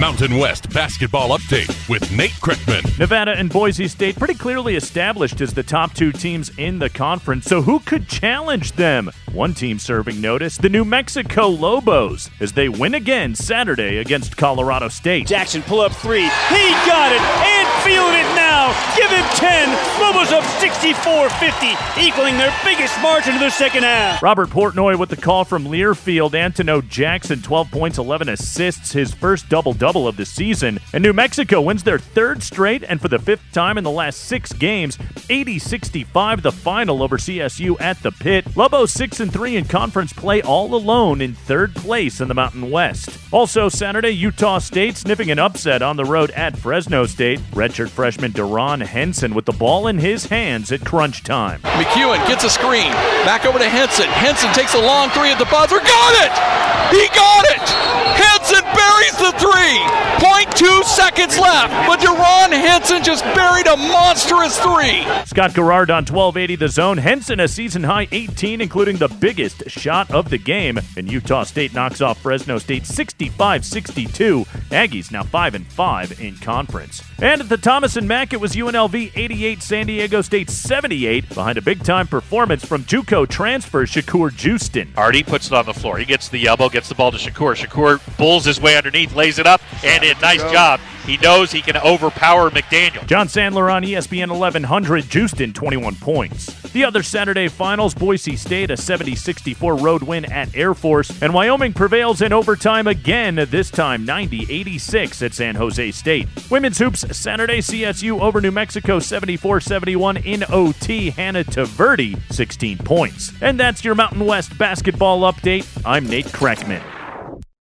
Mountain West basketball update with Nate Kreckman. Nevada and Boise State pretty clearly established as the top two teams in the conference, so who could challenge them? One team serving notice the New Mexico Lobos as they win again Saturday against Colorado State. Jackson pull up three. He got it and feeling it now. Give him 10. Lobos up 64 50, equaling their biggest margin of the second half. Robert Portnoy with the call from Learfield. Antino Jackson, 12 points, 11 assists, his first double double of the season. And New Mexico wins their third straight and for the fifth time in the last six games, 80 65 the final over CSU at the pit. Lobos 6 and 3 in conference play all alone in third place in the Mountain West. Also, Saturday, Utah State sniffing an upset on the road at Fresno State. Redshirt freshman Daron Henson with the ball in his hands at crunch time. McEwen gets a screen. Back over to Henson. Henson takes a long three at the buzzer. Got it! He got it! Henson buries the three. 0.2 seconds left, but Daron Henson just buried a monstrous three. Scott Garrard on 1280 The Zone. Henson a season high 18, including the biggest shot of the game. And Utah State knocks off Fresno State 65 62. Aggies now 5 and 5 in conference. And at the Thomas and Mack, it was UNLV 88, San Diego State 78, behind a big time performance from Juco transfer Shakur Juiston. Artie puts it on the floor. He gets the elbow, gets the ball to Shakur. Shakur bulls his way underneath, lays it up, and a nice job. He knows he can overpower McDaniel. John Sandler on ESPN 1100, Juiston 21 points. The other Saturday finals, Boise State a 70-64 road win at Air Force, and Wyoming prevails in overtime again, this time 90-86 at San Jose State. Women's hoops Saturday, CSU over New Mexico 74-71 in OT, Hannah Taverdi 16 points. And that's your Mountain West basketball update. I'm Nate Kreckman.